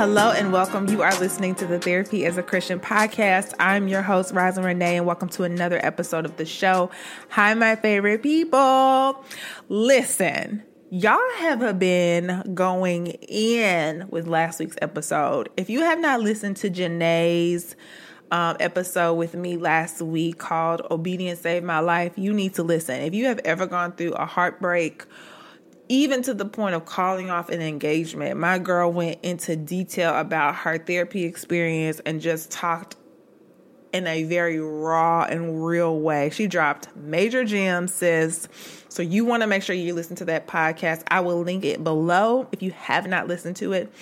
Hello and welcome. You are listening to the Therapy as a Christian podcast. I'm your host, Rosin Renee, and welcome to another episode of the show. Hi, my favorite people. Listen, y'all have been going in with last week's episode. If you have not listened to Janae's um, episode with me last week called Obedience Saved My Life, you need to listen. If you have ever gone through a heartbreak, even to the point of calling off an engagement. My girl went into detail about her therapy experience and just talked in a very raw and real way. She dropped major gems, sis. So you want to make sure you listen to that podcast. I will link it below if you have not listened to it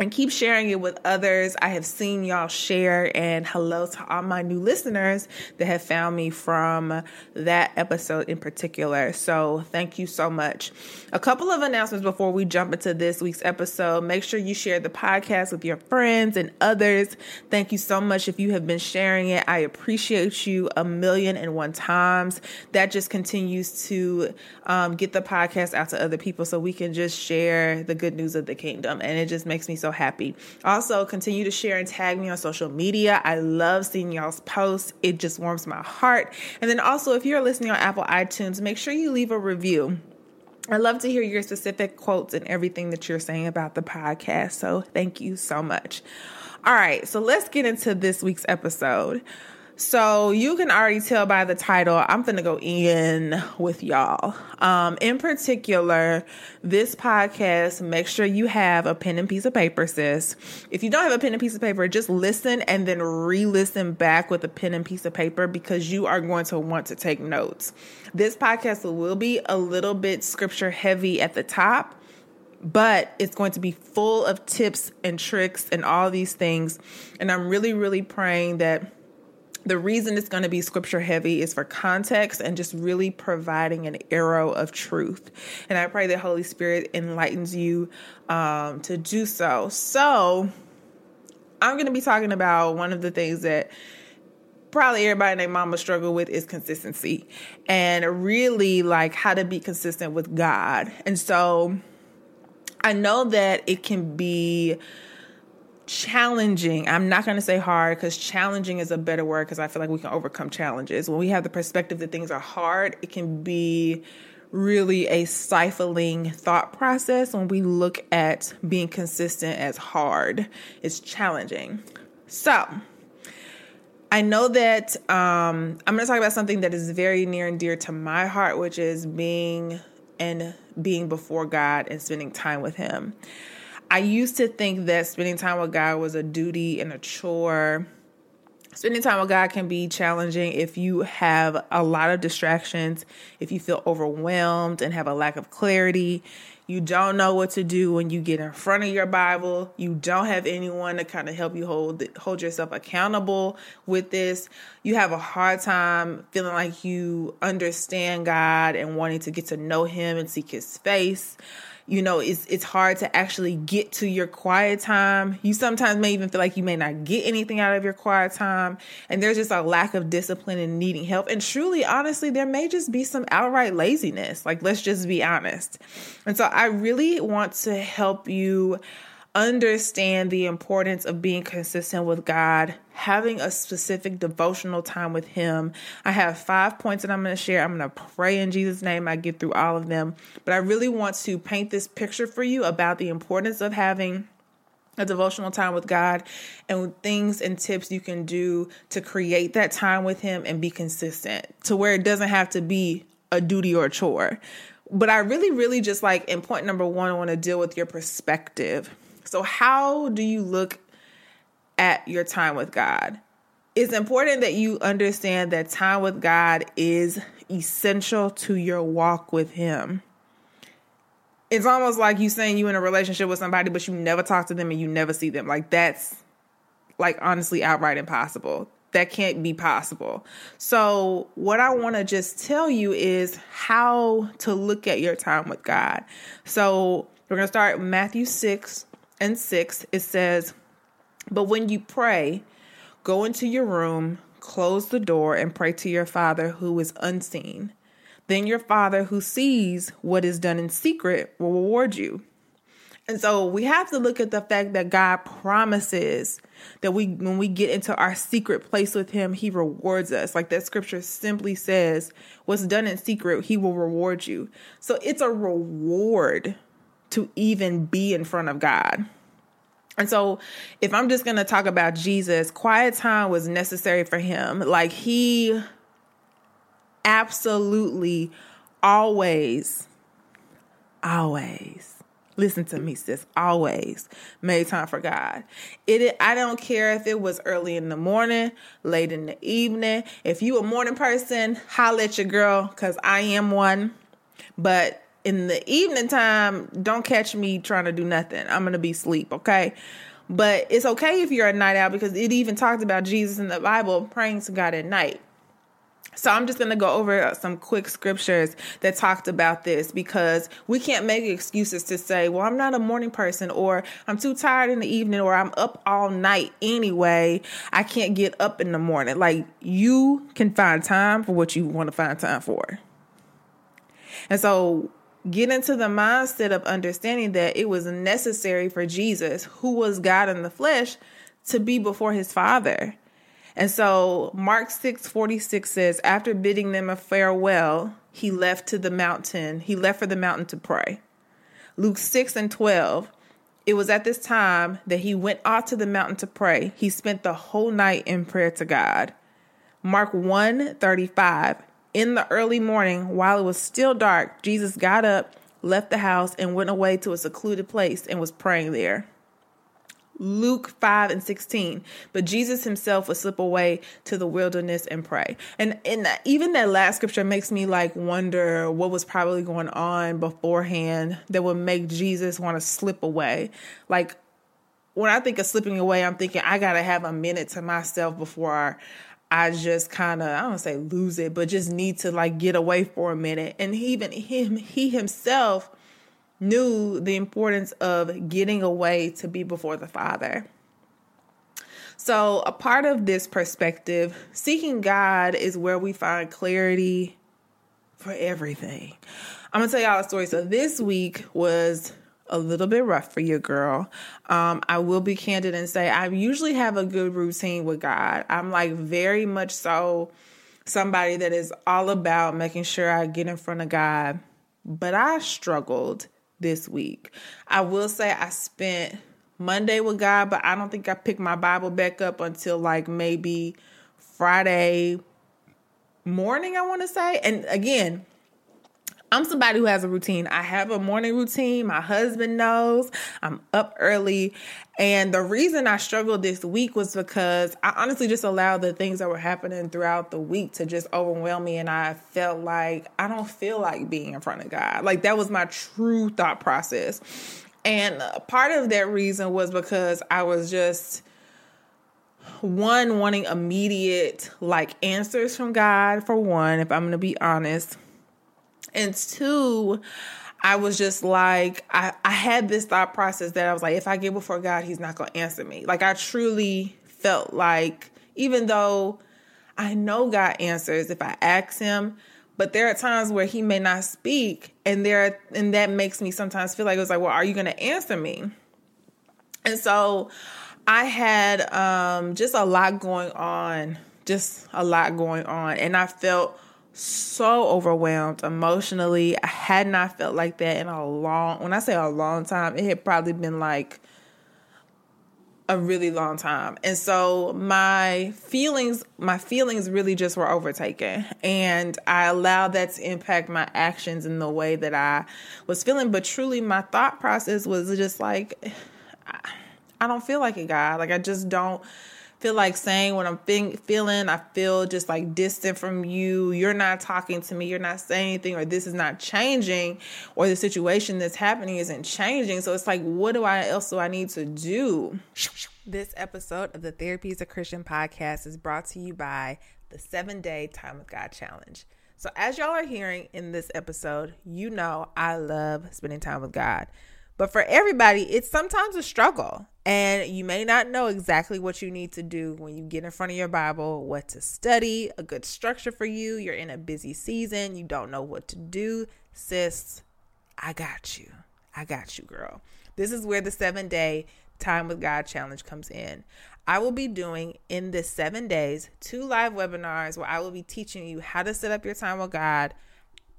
and keep sharing it with others. I have seen y'all share, and hello to all my new listeners that have found me from that episode in particular. So, thank you so much. A couple of announcements before we jump into this week's episode. Make sure you share the podcast with your friends and others. Thank you so much if you have been sharing it. I appreciate you a million and one times. That just continues to um, get the podcast out to other people so we can just share the good news of the kingdom. And it just makes me so happy. Also, continue to share and tag me on social media. I love seeing y'all's posts, it just warms my heart. And then also, if you're listening on Apple iTunes, make sure you leave a review. I love to hear your specific quotes and everything that you're saying about the podcast. So, thank you so much. All right, so let's get into this week's episode. So you can already tell by the title, I'm going to go in with y'all. Um, in particular, this podcast, make sure you have a pen and piece of paper, sis. If you don't have a pen and piece of paper, just listen and then re listen back with a pen and piece of paper because you are going to want to take notes. This podcast will be a little bit scripture heavy at the top but it's going to be full of tips and tricks and all these things. And I'm really, really praying that the reason it's going to be scripture heavy is for context and just really providing an arrow of truth. And I pray that Holy Spirit enlightens you um, to do so. So, I'm going to be talking about one of the things that probably everybody named mama struggle with is consistency and really like how to be consistent with God. And so, I know that it can be challenging. I'm not going to say hard because challenging is a better word because I feel like we can overcome challenges. When we have the perspective that things are hard, it can be really a stifling thought process when we look at being consistent as hard. It's challenging. So, I know that um, I'm going to talk about something that is very near and dear to my heart, which is being and being before God and spending time with Him. I used to think that spending time with God was a duty and a chore. Spending time with God can be challenging if you have a lot of distractions, if you feel overwhelmed and have a lack of clarity, you don't know what to do when you get in front of your Bible. You don't have anyone to kind of help you hold hold yourself accountable with this. You have a hard time feeling like you understand God and wanting to get to know him and seek his face you know it's it's hard to actually get to your quiet time. You sometimes may even feel like you may not get anything out of your quiet time. And there's just a lack of discipline and needing help. And truly honestly there may just be some outright laziness. Like let's just be honest. And so i really want to help you understand the importance of being consistent with God, having a specific devotional time with Him. I have five points that I'm going to share. I'm going to pray in Jesus' name. I get through all of them. But I really want to paint this picture for you about the importance of having a devotional time with God and things and tips you can do to create that time with Him and be consistent to where it doesn't have to be a duty or a chore. But I really, really just like in point number one, I want to deal with your perspective so, how do you look at your time with God? It's important that you understand that time with God is essential to your walk with Him. It's almost like you saying you're in a relationship with somebody, but you never talk to them and you never see them. Like, that's like honestly outright impossible. That can't be possible. So, what I want to just tell you is how to look at your time with God. So, we're going to start Matthew 6, and 6, it says, But when you pray, go into your room, close the door, and pray to your Father who is unseen. Then your Father who sees what is done in secret will reward you. And so we have to look at the fact that God promises that we when we get into our secret place with him, he rewards us. Like that scripture simply says, what's done in secret, he will reward you. So it's a reward to even be in front of God. And so, if I'm just going to talk about Jesus, quiet time was necessary for him. Like, he absolutely always, always, listen to me, sis, always made time for God. It, I don't care if it was early in the morning, late in the evening. If you a morning person, holla at your girl, because I am one. But in the evening time, don't catch me trying to do nothing. I'm to be asleep, okay? But it's okay if you're a night owl because it even talks about Jesus in the Bible praying to God at night. So I'm just going to go over some quick scriptures that talked about this because we can't make excuses to say, well, I'm not a morning person or I'm too tired in the evening or I'm up all night anyway. I can't get up in the morning. Like you can find time for what you want to find time for. And so get into the mindset of understanding that it was necessary for Jesus, who was God in the flesh, to be before his Father. And so Mark 6 46 says, After bidding them a farewell, he left to the mountain. He left for the mountain to pray. Luke 6 and 12, it was at this time that he went off to the mountain to pray. He spent the whole night in prayer to God. Mark 1 35, in the early morning, while it was still dark, Jesus got up, left the house, and went away to a secluded place and was praying there. Luke 5 and 16. But Jesus himself would slip away to the wilderness and pray. And, and even that last scripture makes me like wonder what was probably going on beforehand that would make Jesus want to slip away. Like when I think of slipping away, I'm thinking I got to have a minute to myself before I just kind of I don't say lose it, but just need to like get away for a minute. And even him, he himself knew the importance of getting away to be before the Father. So, a part of this perspective, seeking God is where we find clarity for everything. I'm gonna tell y'all a story. So, this week was a little bit rough for your girl. Um, I will be candid and say I usually have a good routine with God. I'm like very much so somebody that is all about making sure I get in front of God. But I struggled this week. I will say I spent Monday with God, but I don't think I picked my Bible back up until like maybe Friday morning, I want to say. And again, I'm somebody who has a routine. I have a morning routine. My husband knows I'm up early. And the reason I struggled this week was because I honestly just allowed the things that were happening throughout the week to just overwhelm me. And I felt like I don't feel like being in front of God. Like that was my true thought process. And part of that reason was because I was just one wanting immediate like answers from God for one if I'm going to be honest and two, I was just like, I, I had this thought process that I was like, if I get before God, He's not going to answer me. Like, I truly felt like, even though I know God answers if I ask Him, but there are times where He may not speak, and there, and that makes me sometimes feel like it was like, well, are you going to answer me? And so, I had um, just a lot going on, just a lot going on, and I felt so overwhelmed emotionally. I had not felt like that in a long when I say a long time, it had probably been like a really long time. And so my feelings my feelings really just were overtaken and I allowed that to impact my actions in the way that I was feeling, but truly my thought process was just like I don't feel like a guy. Like I just don't feel like saying what I'm feeling. I feel just like distant from you. You're not talking to me. You're not saying anything, or this is not changing, or the situation that's happening isn't changing. So it's like, what do I else do I need to do? This episode of the Therapy as a Christian podcast is brought to you by the seven day Time with God challenge. So, as y'all are hearing in this episode, you know I love spending time with God. But for everybody, it's sometimes a struggle. And you may not know exactly what you need to do when you get in front of your Bible, what to study, a good structure for you. You're in a busy season, you don't know what to do. Sis, I got you. I got you, girl. This is where the seven day Time with God challenge comes in. I will be doing in this seven days two live webinars where I will be teaching you how to set up your time with God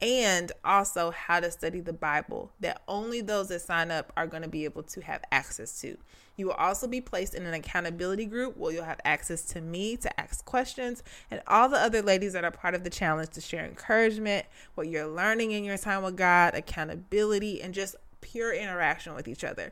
and also how to study the Bible that only those that sign up are going to be able to have access to. You will also be placed in an accountability group where you'll have access to me to ask questions and all the other ladies that are part of the challenge to share encouragement, what you're learning in your time with God, accountability, and just pure interaction with each other.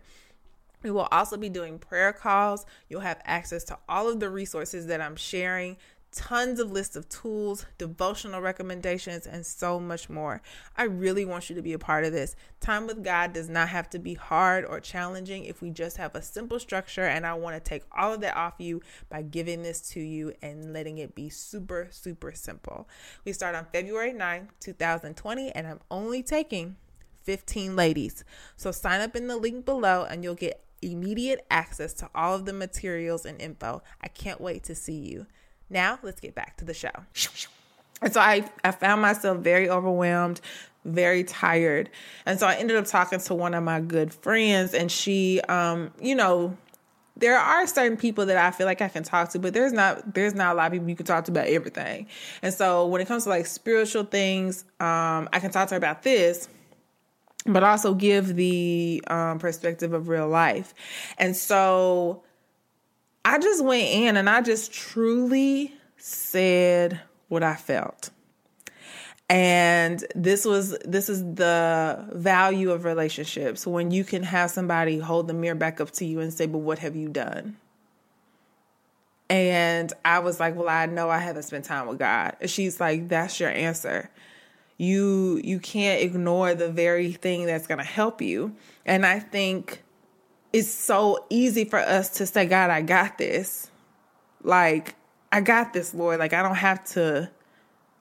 We will also be doing prayer calls. You'll have access to all of the resources that I'm sharing tons of lists of tools, devotional recommendations, and so much more. I really want you to be a part of this. Time with God does not have to be hard or challenging if we just have a simple structure, and I want to take all of that off you by giving this to you and letting it be super, super simple. We start on February 9th, 2020, and I'm only taking 15 ladies. So sign up in the link below and you'll get immediate access to all of the materials and info. I can't wait to see you. Now, let's get back to the show. And so I, I found myself very overwhelmed, very tired. And so I ended up talking to one of my good friends, and she, um, you know, there are certain people that I feel like I can talk to, but there's not there's not a lot of people you can talk to about everything. And so when it comes to like spiritual things, um, I can talk to her about this, but also give the um, perspective of real life. And so I just went in and I just truly said what I felt. And this was this is the value of relationships when you can have somebody hold the mirror back up to you and say, "But what have you done?" And I was like, "Well, I know I haven't spent time with God." And she's like, "That's your answer." You you can't ignore the very thing that's going to help you. And I think it's so easy for us to say, God, I got this. Like, I got this, Lord. Like, I don't have to,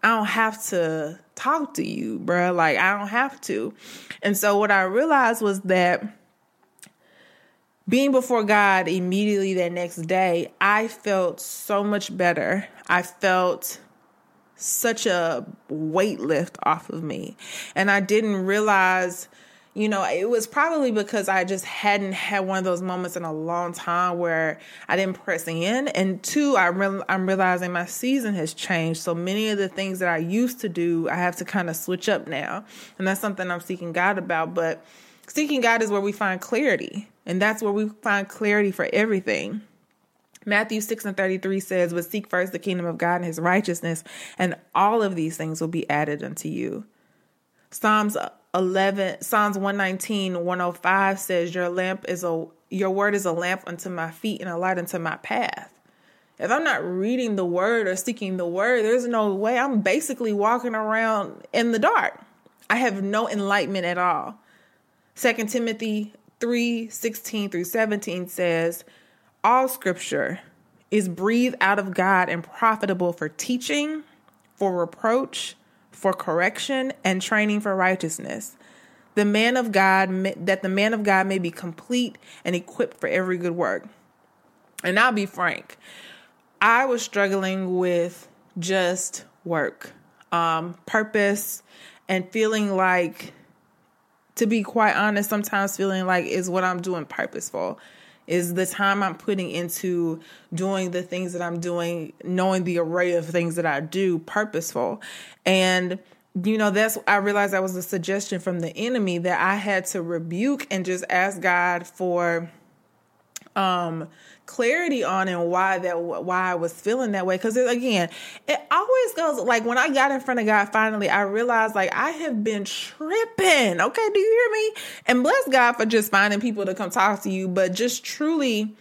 I don't have to talk to you, bro. Like, I don't have to. And so what I realized was that being before God immediately that next day, I felt so much better. I felt such a weight lift off of me. And I didn't realize you know, it was probably because I just hadn't had one of those moments in a long time where I didn't press in. And two, I re- I'm realizing my season has changed. So many of the things that I used to do, I have to kind of switch up now. And that's something I'm seeking God about. But seeking God is where we find clarity. And that's where we find clarity for everything. Matthew 6 and 33 says, But seek first the kingdom of God and his righteousness, and all of these things will be added unto you. Psalms 11 Psalms 119 105 says your lamp is a your word is a lamp unto my feet and a light unto my path. If I'm not reading the word or seeking the word, there's no way I'm basically walking around in the dark. I have no enlightenment at all. 2 Timothy 3 16 through 17 says, All scripture is breathed out of God and profitable for teaching, for reproach, for correction, and training for righteousness. The man of God, that the man of God may be complete and equipped for every good work. And I'll be frank, I was struggling with just work, um, purpose, and feeling like, to be quite honest, sometimes feeling like is what I'm doing purposeful is the time I'm putting into doing the things that I'm doing, knowing the array of things that I do purposeful. And you know, that's I realized that was a suggestion from the enemy that I had to rebuke and just ask God for um clarity on and why that why I was feeling that way. Because again it always goes like when I got in front of God finally I realized like I have been tripping. Okay do you hear me? And bless God for just finding people to come talk to you but just truly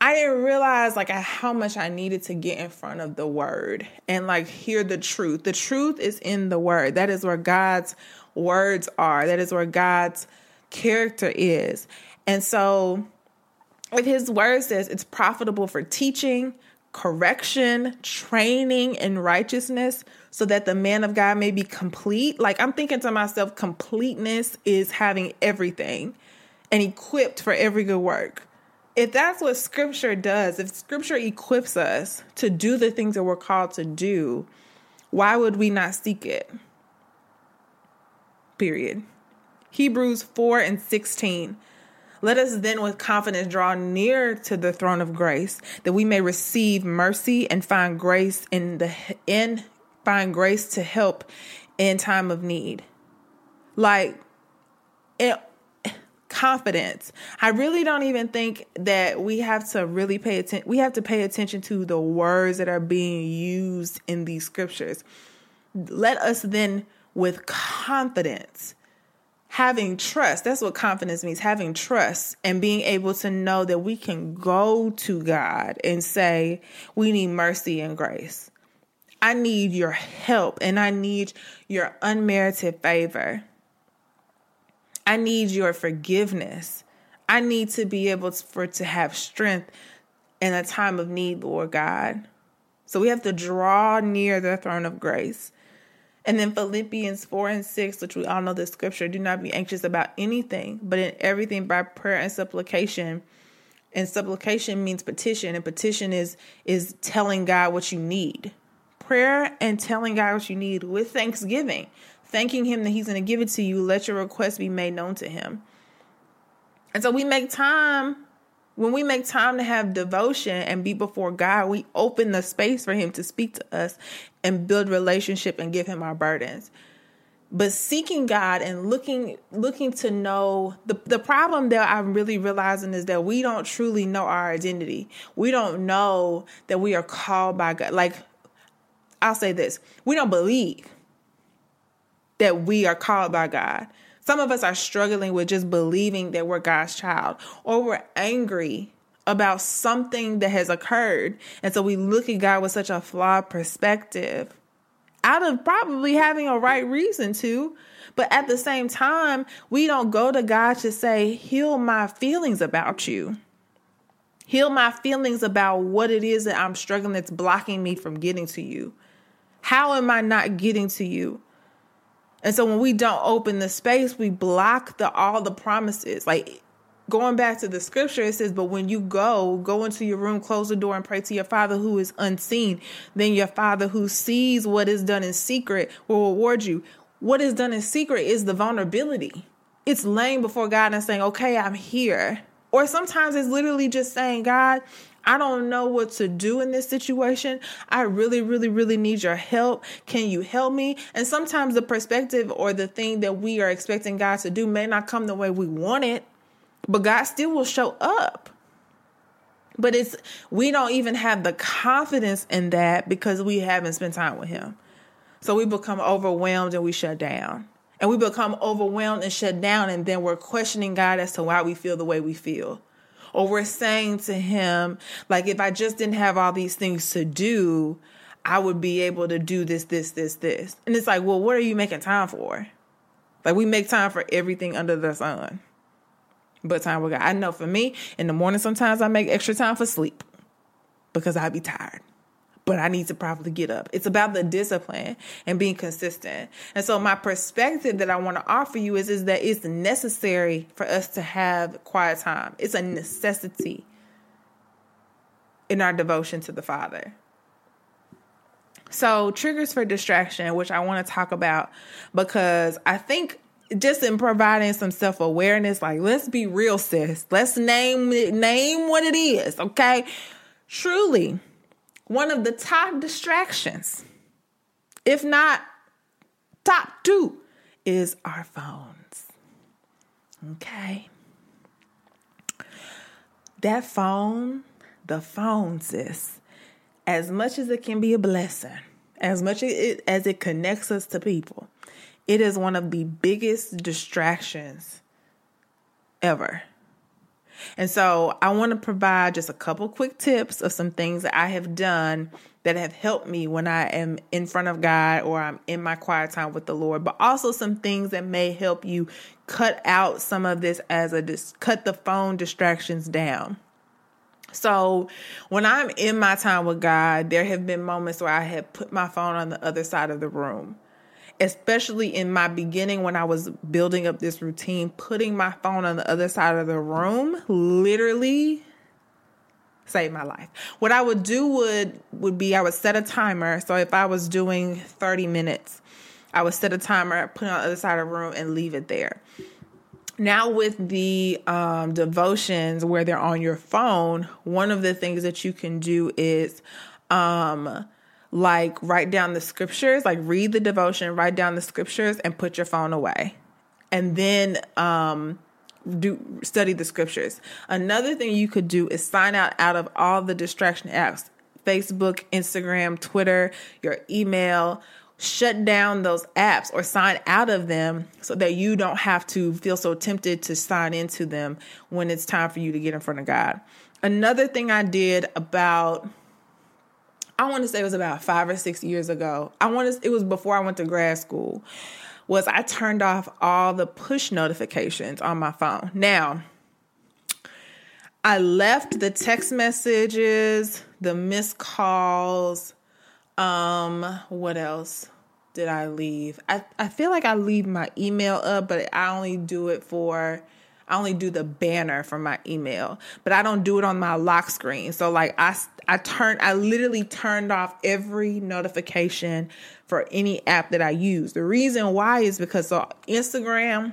I didn't realize like how much I needed to get in front of the word and like hear the truth. The truth is in the word. That is where God's words are. That is where God's character is. And so if his word says it's profitable for teaching, correction, training in righteousness, so that the man of God may be complete. Like I'm thinking to myself, completeness is having everything and equipped for every good work. If that's what scripture does, if scripture equips us to do the things that we're called to do, why would we not seek it? Period. Hebrews 4 and 16 let us then with confidence draw near to the throne of grace that we may receive mercy and find grace in the in find grace to help in time of need. Like it confidence. I really don't even think that we have to really pay attention we have to pay attention to the words that are being used in these scriptures. Let us then with confidence having trust that's what confidence means having trust and being able to know that we can go to God and say we need mercy and grace. I need your help and i need your unmerited favor. I need your forgiveness. I need to be able to, for to have strength in a time of need lord god. So we have to draw near the throne of grace and then Philippians 4 and 6, which we all know the scripture do not be anxious about anything, but in everything by prayer and supplication. And supplication means petition, and petition is is telling God what you need. Prayer and telling God what you need with thanksgiving, thanking Him that He's going to give it to you. Let your request be made known to Him. And so we make time when we make time to have devotion and be before God, we open the space for Him to speak to us and build relationship and give Him our burdens. But seeking God and looking looking to know the, the problem that I'm really realizing is that we don't truly know our identity. We don't know that we are called by God. Like I'll say this, we don't believe that we are called by God. Some of us are struggling with just believing that we're God's child, or we're angry about something that has occurred. And so we look at God with such a flawed perspective out of probably having a right reason to. But at the same time, we don't go to God to say, Heal my feelings about you. Heal my feelings about what it is that I'm struggling that's blocking me from getting to you. How am I not getting to you? And so when we don't open the space, we block the all the promises. Like going back to the scripture, it says, But when you go, go into your room, close the door, and pray to your father who is unseen. Then your father who sees what is done in secret will reward you. What is done in secret is the vulnerability. It's laying before God and saying, Okay, I'm here. Or sometimes it's literally just saying, God, I don't know what to do in this situation. I really, really, really need your help. Can you help me? And sometimes the perspective or the thing that we are expecting God to do may not come the way we want it, but God still will show up. But it's we don't even have the confidence in that because we haven't spent time with him. So we become overwhelmed and we shut down. And we become overwhelmed and shut down, and then we're questioning God as to why we feel the way we feel. Or we're saying to Him, like, if I just didn't have all these things to do, I would be able to do this, this, this, this. And it's like, well, what are you making time for? Like, we make time for everything under the sun. But time with God. I know for me, in the morning, sometimes I make extra time for sleep because I be tired but I need to properly get up. It's about the discipline and being consistent. And so my perspective that I want to offer you is, is that it's necessary for us to have quiet time. It's a necessity in our devotion to the Father. So, triggers for distraction, which I want to talk about because I think just in providing some self awareness, like let's be real, sis. Let's name name what it is, okay? Truly, one of the top distractions, if not top two, is our phones. Okay. That phone, the phone, sis, as much as it can be a blessing, as much as it, as it connects us to people, it is one of the biggest distractions ever. And so I want to provide just a couple quick tips of some things that I have done that have helped me when I am in front of God or I'm in my quiet time with the Lord, but also some things that may help you cut out some of this as a dis- cut the phone distractions down. So, when I'm in my time with God, there have been moments where I have put my phone on the other side of the room especially in my beginning when I was building up this routine, putting my phone on the other side of the room literally saved my life. What I would do would would be I would set a timer. So if I was doing 30 minutes, I would set a timer, put it on the other side of the room and leave it there. Now with the um, devotions where they're on your phone, one of the things that you can do is um, like write down the scriptures, like read the devotion, write down the scriptures, and put your phone away. And then um, do study the scriptures. Another thing you could do is sign out out of all the distraction apps Facebook, Instagram, Twitter, your email. Shut down those apps or sign out of them so that you don't have to feel so tempted to sign into them when it's time for you to get in front of God. Another thing I did about I want to say it was about five or six years ago. I want to, it was before I went to grad school, was I turned off all the push notifications on my phone. Now, I left the text messages, the missed calls, um, what else did I leave? I, I feel like I leave my email up, but I only do it for I only do the banner for my email, but I don't do it on my lock screen. So like I I turned I literally turned off every notification for any app that I use. The reason why is because so Instagram,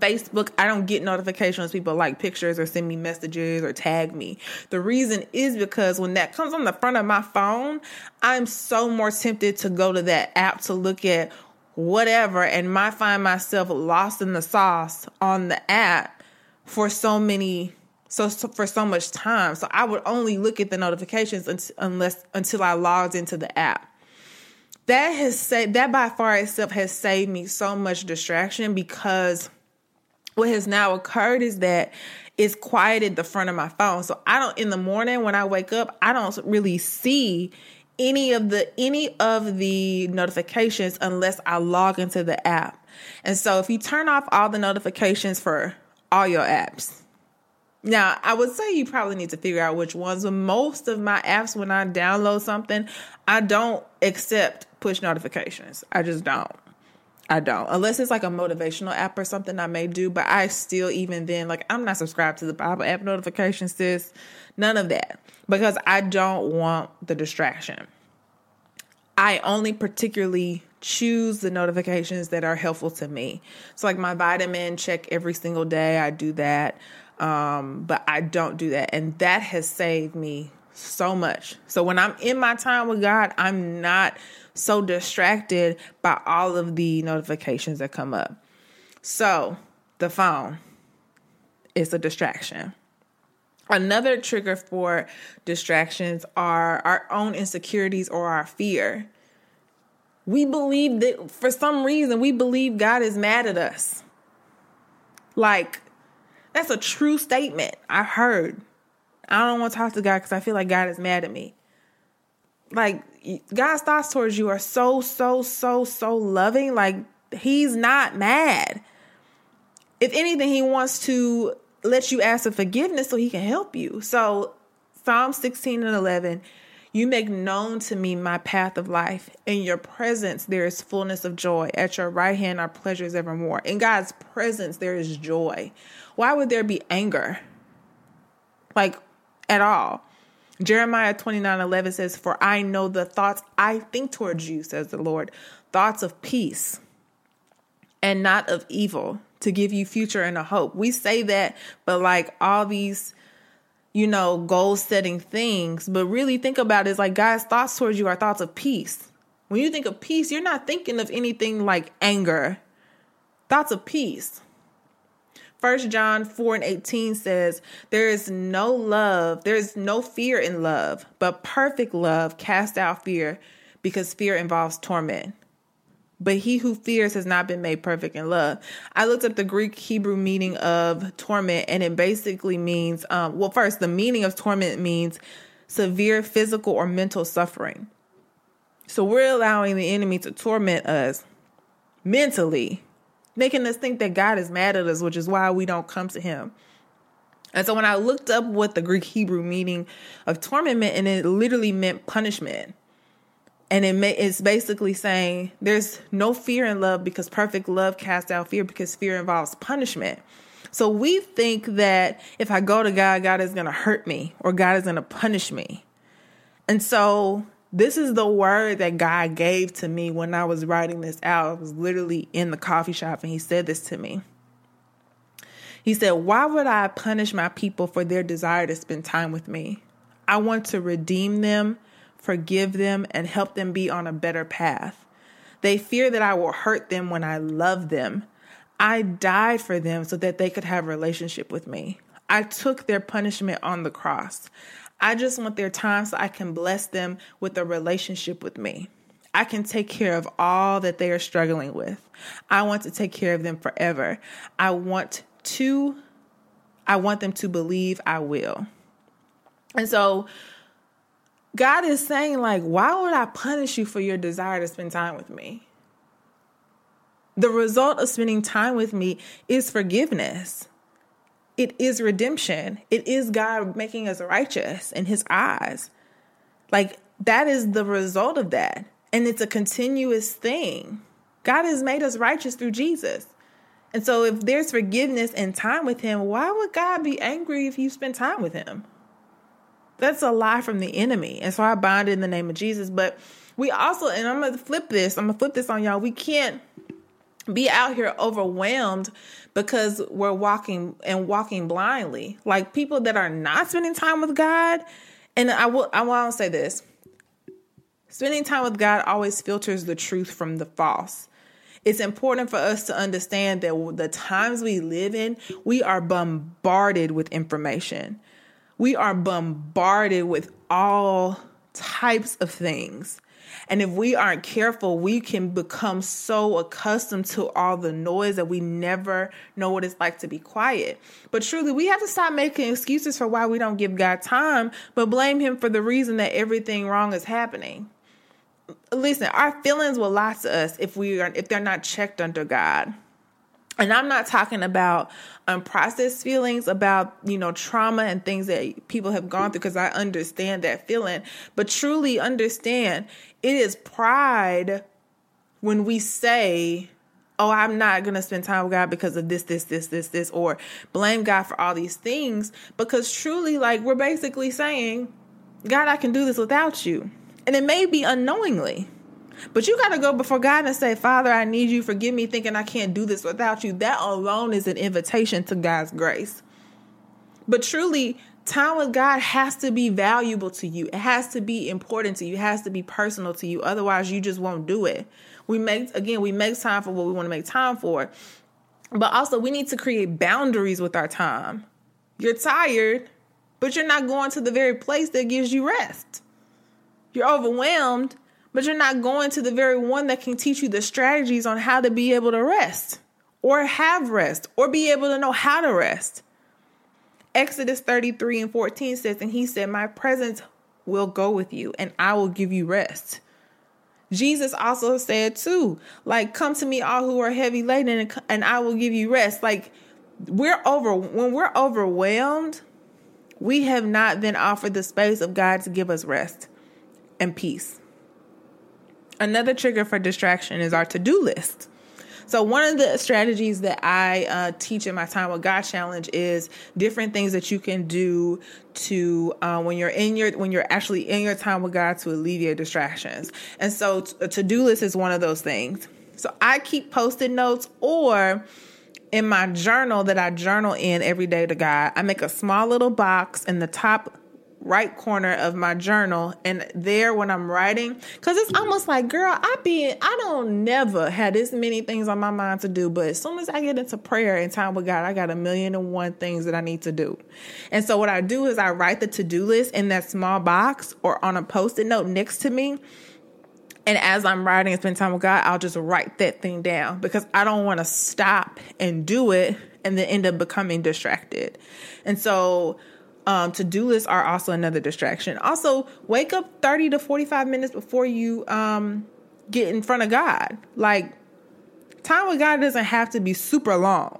Facebook, I don't get notifications people like pictures or send me messages or tag me. The reason is because when that comes on the front of my phone, I'm so more tempted to go to that app to look at whatever and might find myself lost in the sauce on the app for so many so, so for so much time. So i would only look at the notifications unless until i logged into the app. That has saved that by far itself has saved me so much distraction because what has now occurred is that it's quieted the front of my phone. So i don't in the morning when i wake up i don't really see any of the any of the notifications unless I log into the app. And so if you turn off all the notifications for all your apps. Now, I would say you probably need to figure out which ones, but most of my apps when I download something, I don't accept push notifications. I just don't. I don't. Unless it's like a motivational app or something I may do, but I still even then like I'm not subscribed to the Bible app notifications, sis. None of that because I don't want the distraction. I only particularly choose the notifications that are helpful to me. So, like my vitamin check every single day, I do that. Um, but I don't do that. And that has saved me so much. So, when I'm in my time with God, I'm not so distracted by all of the notifications that come up. So, the phone is a distraction. Another trigger for distractions are our own insecurities or our fear. We believe that for some reason, we believe God is mad at us. Like, that's a true statement I've heard. I don't want to talk to God because I feel like God is mad at me. Like, God's thoughts towards you are so, so, so, so loving. Like, He's not mad. If anything, He wants to let you ask for forgiveness so He can help you. So, Psalm 16 and 11 you make known to me my path of life. In your presence, there is fullness of joy. At your right hand are pleasures evermore. In God's presence, there is joy. Why would there be anger? Like, at all. Jeremiah 29 11 says, For I know the thoughts I think towards you, says the Lord, thoughts of peace and not of evil, to give you future and a hope. We say that, but like all these you know, goal setting things. But really think about it is like God's thoughts towards you are thoughts of peace. When you think of peace, you're not thinking of anything like anger. Thoughts of peace. First John 4 and 18 says, There is no love, there is no fear in love, but perfect love casts out fear because fear involves torment but he who fears has not been made perfect in love. I looked up the Greek Hebrew meaning of torment, and it basically means um, well, first, the meaning of torment means severe physical or mental suffering. So we're allowing the enemy to torment us mentally, making us think that God is mad at us, which is why we don't come to him. And so when I looked up what the Greek Hebrew meaning of torment meant, and it literally meant punishment and it may, it's basically saying there's no fear in love because perfect love casts out fear because fear involves punishment. So we think that if I go to God, God is going to hurt me or God is going to punish me. And so this is the word that God gave to me when I was writing this out. I was literally in the coffee shop and he said this to me. He said, Why would I punish my people for their desire to spend time with me? I want to redeem them forgive them, and help them be on a better path. They fear that I will hurt them when I love them. I died for them so that they could have a relationship with me. I took their punishment on the cross. I just want their time so I can bless them with a relationship with me. I can take care of all that they are struggling with. I want to take care of them forever. I want to I want them to believe I will. And so God is saying, like, why would I punish you for your desire to spend time with me? The result of spending time with me is forgiveness. It is redemption. It is God making us righteous in his eyes. Like, that is the result of that. And it's a continuous thing. God has made us righteous through Jesus. And so, if there's forgiveness and time with him, why would God be angry if you spend time with him? That's a lie from the enemy. And so I bind it in the name of Jesus. But we also, and I'm going to flip this, I'm going to flip this on y'all. We can't be out here overwhelmed because we're walking and walking blindly. Like people that are not spending time with God. And I will, I want to say this spending time with God always filters the truth from the false. It's important for us to understand that the times we live in, we are bombarded with information we are bombarded with all types of things. And if we aren't careful, we can become so accustomed to all the noise that we never know what it's like to be quiet. But truly, we have to stop making excuses for why we don't give God time, but blame Him for the reason that everything wrong is happening. Listen, our feelings will lie to us if we are if they're not checked under God and I'm not talking about um, unprocessed feelings about, you know, trauma and things that people have gone through because I understand that feeling, but truly understand it is pride when we say, oh, I'm not going to spend time with God because of this, this, this, this, this, or blame God for all these things. Because truly, like, we're basically saying, God, I can do this without you. And it may be unknowingly. But you got to go before God and say, Father, I need you. Forgive me thinking I can't do this without you. That alone is an invitation to God's grace. But truly, time with God has to be valuable to you. It has to be important to you. It has to be personal to you. Otherwise, you just won't do it. We make, again, we make time for what we want to make time for. But also, we need to create boundaries with our time. You're tired, but you're not going to the very place that gives you rest. You're overwhelmed, but you're not going to the very one that can teach you the strategies on how to be able to rest or have rest or be able to know how to rest. Exodus 33 and 14 says, And he said, My presence will go with you and I will give you rest. Jesus also said too, like, come to me all who are heavy laden and, and I will give you rest. Like, we're over, when we're overwhelmed, we have not been offered the space of God to give us rest and peace. Another trigger for distraction is our to do list. So, one of the strategies that I uh, teach in my Time with God challenge is different things that you can do to uh, when you're in your when you're actually in your time with God to alleviate distractions. And so, to do list is one of those things. So, I keep post-it notes or in my journal that I journal in every day to God, I make a small little box in the top right corner of my journal and there when I'm writing cuz it's almost like girl I be I don't never had this many things on my mind to do but as soon as I get into prayer and time with God I got a million and one things that I need to do. And so what I do is I write the to-do list in that small box or on a post-it note next to me. And as I'm writing and spend time with God, I'll just write that thing down because I don't want to stop and do it and then end up becoming distracted. And so um, to do lists are also another distraction. Also, wake up 30 to 45 minutes before you um, get in front of God. Like, time with God doesn't have to be super long.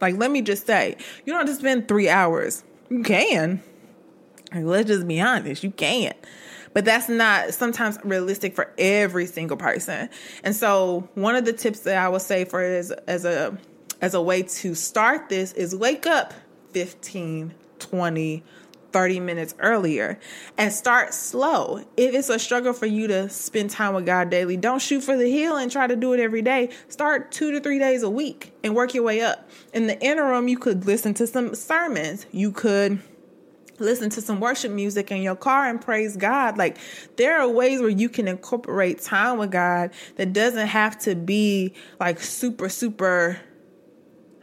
Like, let me just say, you don't have to spend three hours. You can. Like, let's just be honest, you can. But that's not sometimes realistic for every single person. And so, one of the tips that I would say for as as a as a way to start this is wake up 15 20, 30 minutes earlier and start slow. If it's a struggle for you to spend time with God daily, don't shoot for the hill and try to do it every day. Start two to three days a week and work your way up. In the interim, you could listen to some sermons. You could listen to some worship music in your car and praise God. Like there are ways where you can incorporate time with God that doesn't have to be like super, super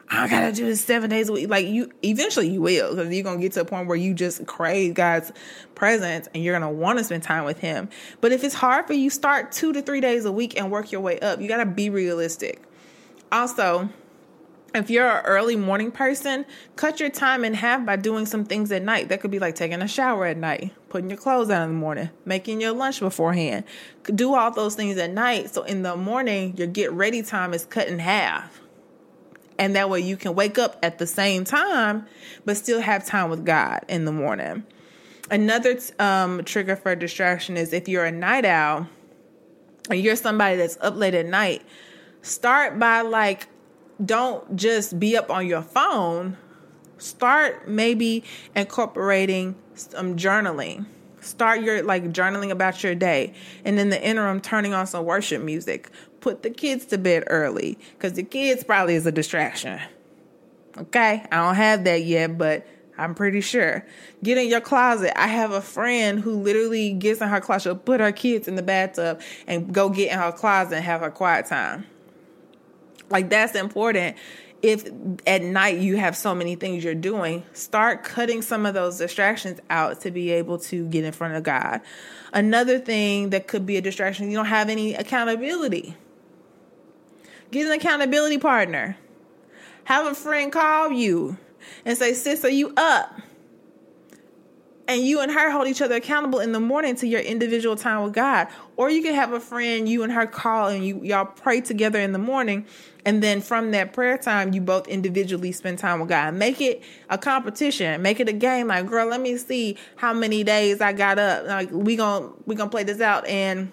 I gotta do this seven days a week. Like you, eventually you will, because you're gonna get to a point where you just crave God's presence and you're gonna want to spend time with Him. But if it's hard for you, start two to three days a week and work your way up. You gotta be realistic. Also, if you're an early morning person, cut your time in half by doing some things at night. That could be like taking a shower at night, putting your clothes on in the morning, making your lunch beforehand. Do all those things at night. So in the morning, your get ready time is cut in half and that way you can wake up at the same time, but still have time with God in the morning. Another um, trigger for distraction is if you're a night owl and you're somebody that's up late at night, start by like, don't just be up on your phone. Start maybe incorporating some journaling start your like journaling about your day and in the interim turning on some worship music put the kids to bed early because the kids probably is a distraction. Okay, I don't have that yet, but I'm pretty sure. Get in your closet. I have a friend who literally gets in her closet, she'll put her kids in the bathtub and go get in her closet and have her quiet time. Like that's important. If at night you have so many things you're doing, start cutting some of those distractions out to be able to get in front of God. Another thing that could be a distraction, you don't have any accountability. Get an accountability partner. Have a friend call you and say, Sis, are you up? And you and her hold each other accountable in the morning to your individual time with God. Or you can have a friend, you and her call and you y'all pray together in the morning. And then from that prayer time, you both individually spend time with God. Make it a competition. Make it a game. Like, girl, let me see how many days I got up. Like, we gonna we gonna play this out, and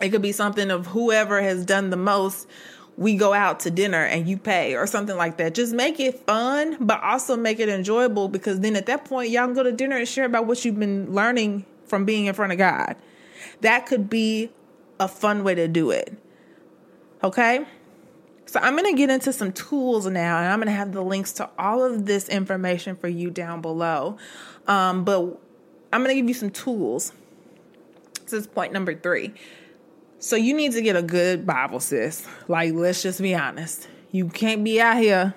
it could be something of whoever has done the most we go out to dinner and you pay or something like that. Just make it fun, but also make it enjoyable because then at that point, y'all can go to dinner and share about what you've been learning from being in front of God. That could be a fun way to do it. Okay? So I'm going to get into some tools now and I'm going to have the links to all of this information for you down below. Um, but I'm going to give you some tools. This is point number three so you need to get a good Bible, sis. Like, let's just be honest. You can't be out here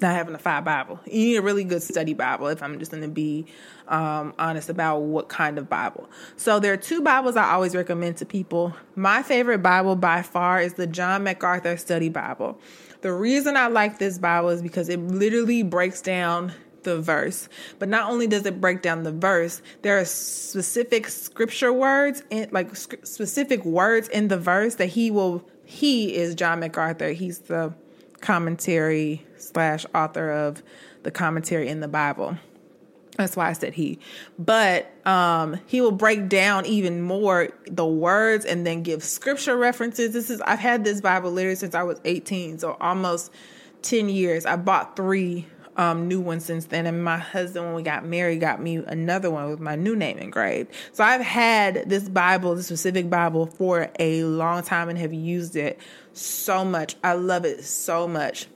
not having a five Bible. You need a really good study Bible if I'm just going to be um, honest about what kind of Bible. So there are two Bibles I always recommend to people. My favorite Bible by far is the John MacArthur Study Bible. The reason I like this Bible is because it literally breaks down the verse. But not only does it break down the verse, there are specific scripture words in like specific words in the verse that he will he is John MacArthur. He's the commentary slash author of the commentary in the Bible. That's why I said he. But um, he will break down even more the words and then give scripture references. This is I've had this Bible literally since I was 18, so almost 10 years. I bought three um, new one since then, and my husband, when we got married, got me another one with my new name engraved. So I've had this Bible, this specific Bible, for a long time and have used it so much. I love it so much.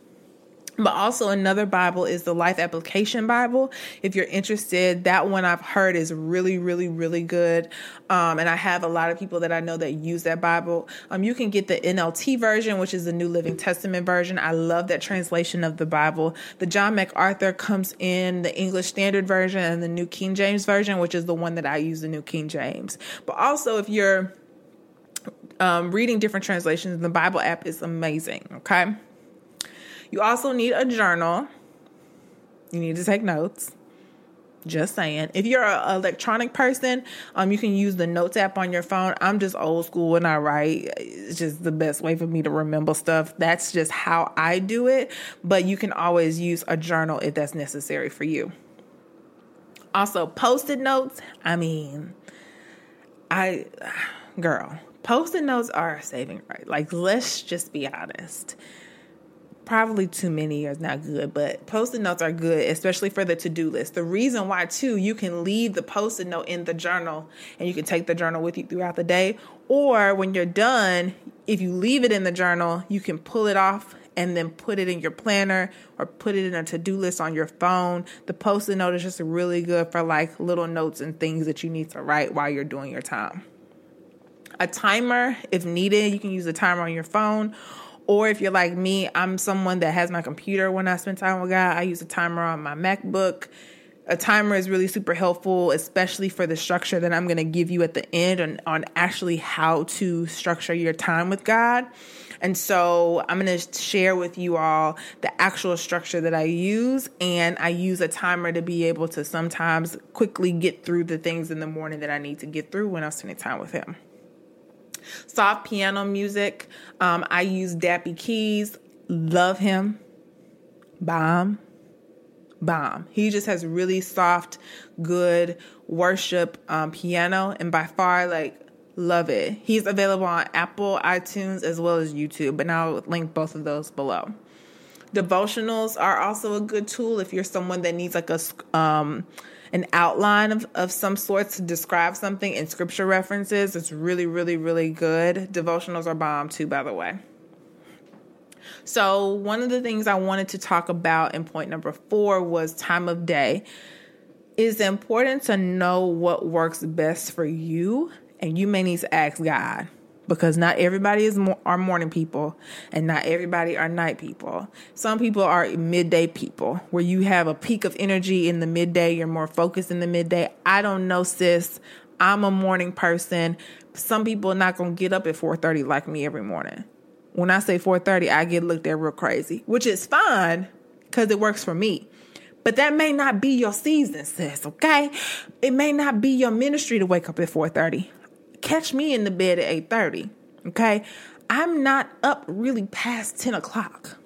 But also another Bible is the Life Application Bible. If you're interested, that one I've heard is really, really, really good. Um, and I have a lot of people that I know that use that Bible. Um, you can get the NLT version, which is the New Living Testament version. I love that translation of the Bible. The John MacArthur comes in the English Standard Version and the New King James Version, which is the one that I use, the New King James. But also, if you're um, reading different translations, the Bible app is amazing. Okay. You also need a journal. You need to take notes. Just saying. If you're an electronic person, um, you can use the notes app on your phone. I'm just old school when I write. It's just the best way for me to remember stuff. That's just how I do it. But you can always use a journal if that's necessary for you. Also, post-it notes. I mean, I, girl, post-it notes are a saving right. Like, let's just be honest probably too many is not good, but post-it notes are good, especially for the to-do list. The reason why too, you can leave the post-it note in the journal and you can take the journal with you throughout the day. Or when you're done, if you leave it in the journal, you can pull it off and then put it in your planner or put it in a to-do list on your phone. The post-it note is just really good for like little notes and things that you need to write while you're doing your time. A timer, if needed, you can use a timer on your phone or if you're like me, I'm someone that has my computer when I spend time with God. I use a timer on my MacBook. A timer is really super helpful, especially for the structure that I'm going to give you at the end on, on actually how to structure your time with God. And so I'm going to share with you all the actual structure that I use. And I use a timer to be able to sometimes quickly get through the things in the morning that I need to get through when I'm spending time with Him. Soft piano music. Um, I use Dappy Keys. Love him. Bomb. Bomb. He just has really soft, good worship um, piano, and by far, like, love it. He's available on Apple, iTunes, as well as YouTube, but I'll link both of those below. Devotionals are also a good tool if you're someone that needs like a um, an outline of, of some sort to describe something in scripture references. It's really, really, really good. Devotionals are bomb too, by the way. So, one of the things I wanted to talk about in point number four was time of day. It's important to know what works best for you, and you may need to ask God because not everybody is mo- are morning people and not everybody are night people. Some people are midday people where you have a peak of energy in the midday, you're more focused in the midday. I don't know sis. I'm a morning person. Some people are not going to get up at 4:30 like me every morning. When I say 4:30, I get looked at real crazy, which is fine cuz it works for me. But that may not be your season, sis, okay? It may not be your ministry to wake up at 4:30 catch me in the bed at 8:30. Okay. I'm not up really past 10 o'clock.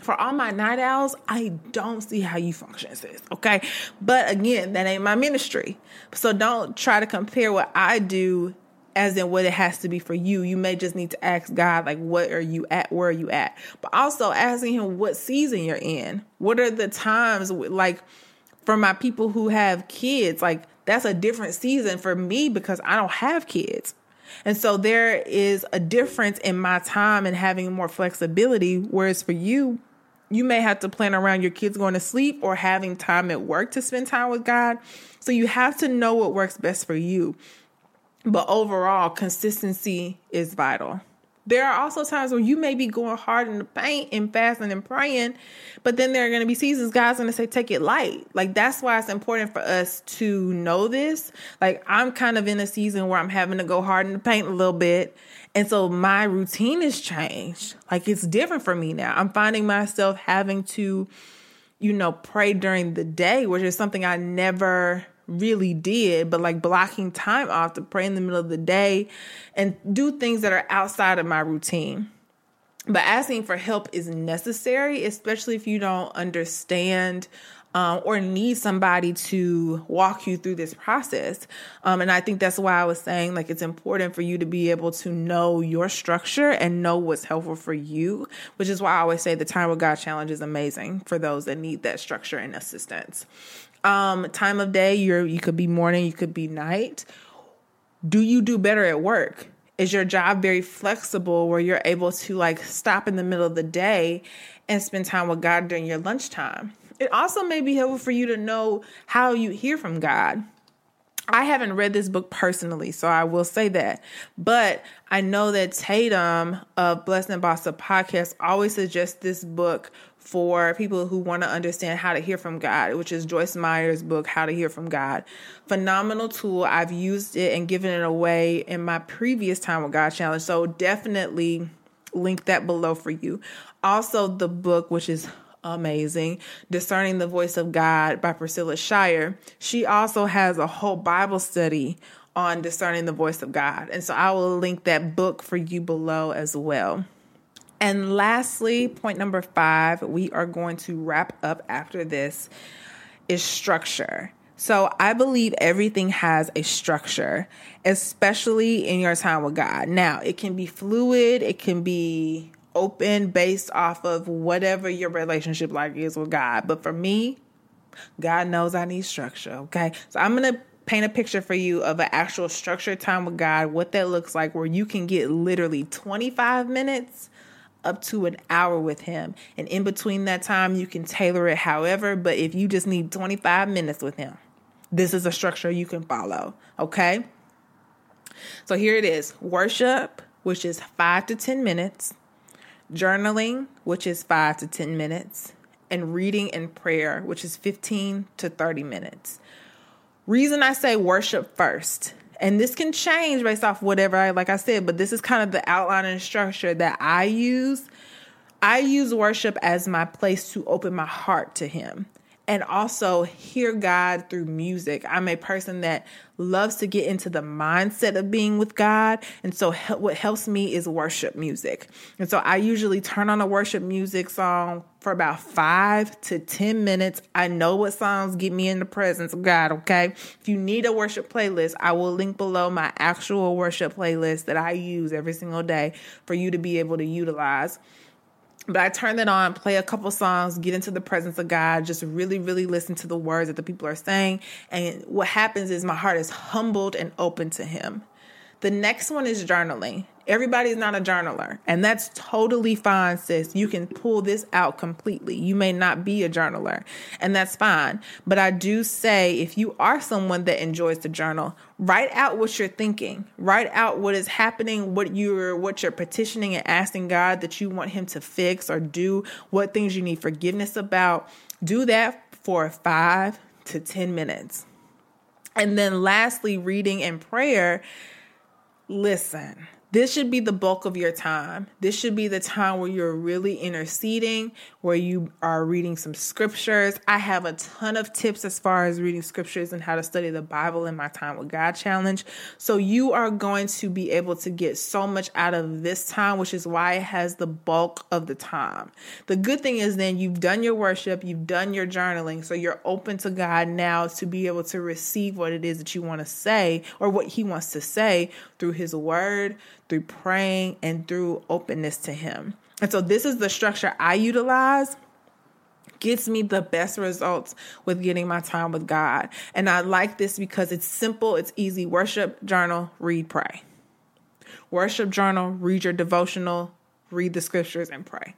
For all my night owls, I don't see how you function, sis. Okay. But again, that ain't my ministry. So don't try to compare what I do as in what it has to be for you. You may just need to ask God, like, what are you at? Where are you at? But also asking Him what season you're in. What are the times, like, for my people who have kids, like, that's a different season for me because I don't have kids. And so there is a difference in my time and having more flexibility. Whereas for you, you may have to plan around your kids going to sleep or having time at work to spend time with God. So you have to know what works best for you. But overall, consistency is vital. There are also times where you may be going hard in the paint and fasting and praying, but then there are going to be seasons God's going to say, take it light. Like, that's why it's important for us to know this. Like, I'm kind of in a season where I'm having to go hard in the paint a little bit. And so my routine has changed. Like, it's different for me now. I'm finding myself having to, you know, pray during the day, which is something I never really did, but like blocking time off to pray in the middle of the day and do things that are outside of my routine. But asking for help is necessary, especially if you don't understand um, or need somebody to walk you through this process. Um, and I think that's why I was saying like it's important for you to be able to know your structure and know what's helpful for you, which is why I always say the Time with God Challenge is amazing for those that need that structure and assistance um, time of day. You're you could be morning, you could be night. Do you do better at work? Is your job very flexible where you're able to like stop in the middle of the day and spend time with God during your lunchtime? It also may be helpful for you to know how you hear from God. I haven't read this book personally, so I will say that. But I know that Tatum of Blessed and Boss podcast always suggests this book for people who want to understand how to hear from God, which is Joyce Meyer's book, How to Hear from God. Phenomenal tool. I've used it and given it away in my previous Time with God challenge. So definitely link that below for you. Also, the book, which is amazing, Discerning the Voice of God by Priscilla Shirer. She also has a whole Bible study on discerning the voice of God. And so I will link that book for you below as well. And lastly, point number five, we are going to wrap up after this, is structure. So I believe everything has a structure, especially in your time with God. Now, it can be fluid, it can be open based off of whatever your relationship like is with God. But for me, God knows I need structure, okay? So I'm going to paint a picture for you of an actual structured time with God, what that looks like where you can get literally 25 minutes up to an hour with him. And in between that time, you can tailor it however. But if you just need 25 minutes with him, this is a structure you can follow. Okay. So here it is worship, which is five to 10 minutes, journaling, which is five to 10 minutes, and reading and prayer, which is 15 to 30 minutes. Reason I say worship first and this can change based off whatever I like I said, but this is kind of the outline and structure that I use. I use worship as my place to open my heart to him and also hear God through music. I'm a person that loves to get into the mindset of being with God. And so, what helps me is worship music. And so, I usually turn on a worship music song for about five to 10 minutes. I know what songs get me in the presence of God, okay? If you need a worship playlist, I will link below my actual worship playlist that I use every single day for you to be able to utilize. But I turn it on, play a couple songs, get into the presence of God, just really, really listen to the words that the people are saying. And what happens is my heart is humbled and open to Him. The next one is journaling. Everybody's not a journaler, and that's totally fine, sis. You can pull this out completely. You may not be a journaler, and that's fine. But I do say if you are someone that enjoys to journal, write out what you're thinking. Write out what is happening, what you're what you're petitioning and asking God that you want him to fix or do, what things you need forgiveness about. Do that for 5 to 10 minutes. And then lastly, reading and prayer listen, this should be the bulk of your time. This should be the time where you're really interceding, where you are reading some scriptures. I have a ton of tips as far as reading scriptures and how to study the Bible in my Time with God challenge. So you are going to be able to get so much out of this time, which is why it has the bulk of the time. The good thing is then you've done your worship, you've done your journaling, so you're open to God now to be able to receive what it is that you want to say or what He wants to say through His word through praying and through openness to Him. And so, this is the structure I utilize. Gets me the best results with getting my time with God. And I like this because it's simple, it's easy. Worship, journal, read, pray. Worship, journal, read your devotional, read the scriptures, and pray.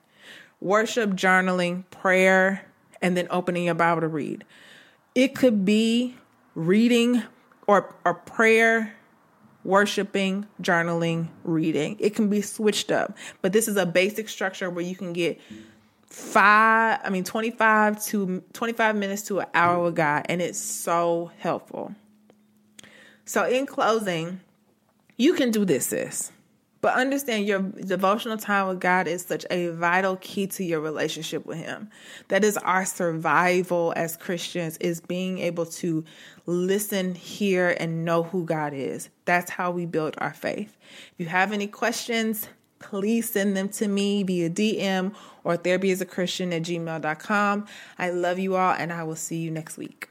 Worship, journaling, prayer, and then opening your Bible to read. It could be reading or, or prayer worshiping, journaling, reading. It can be switched up, but this is a basic structure where you can get five, I mean, 25 to 25 minutes to an hour with God, and it's so helpful. So, in closing, you can do this, sis. But understand your devotional time with God is such a vital key to your relationship with Him. That is our survival as Christians, is being able to listen, hear, and know who God is. That's how we build our faith. If you have any questions, please send them to me via DM or therapyasachristian at gmail.com. I love you all, and I will see you next week.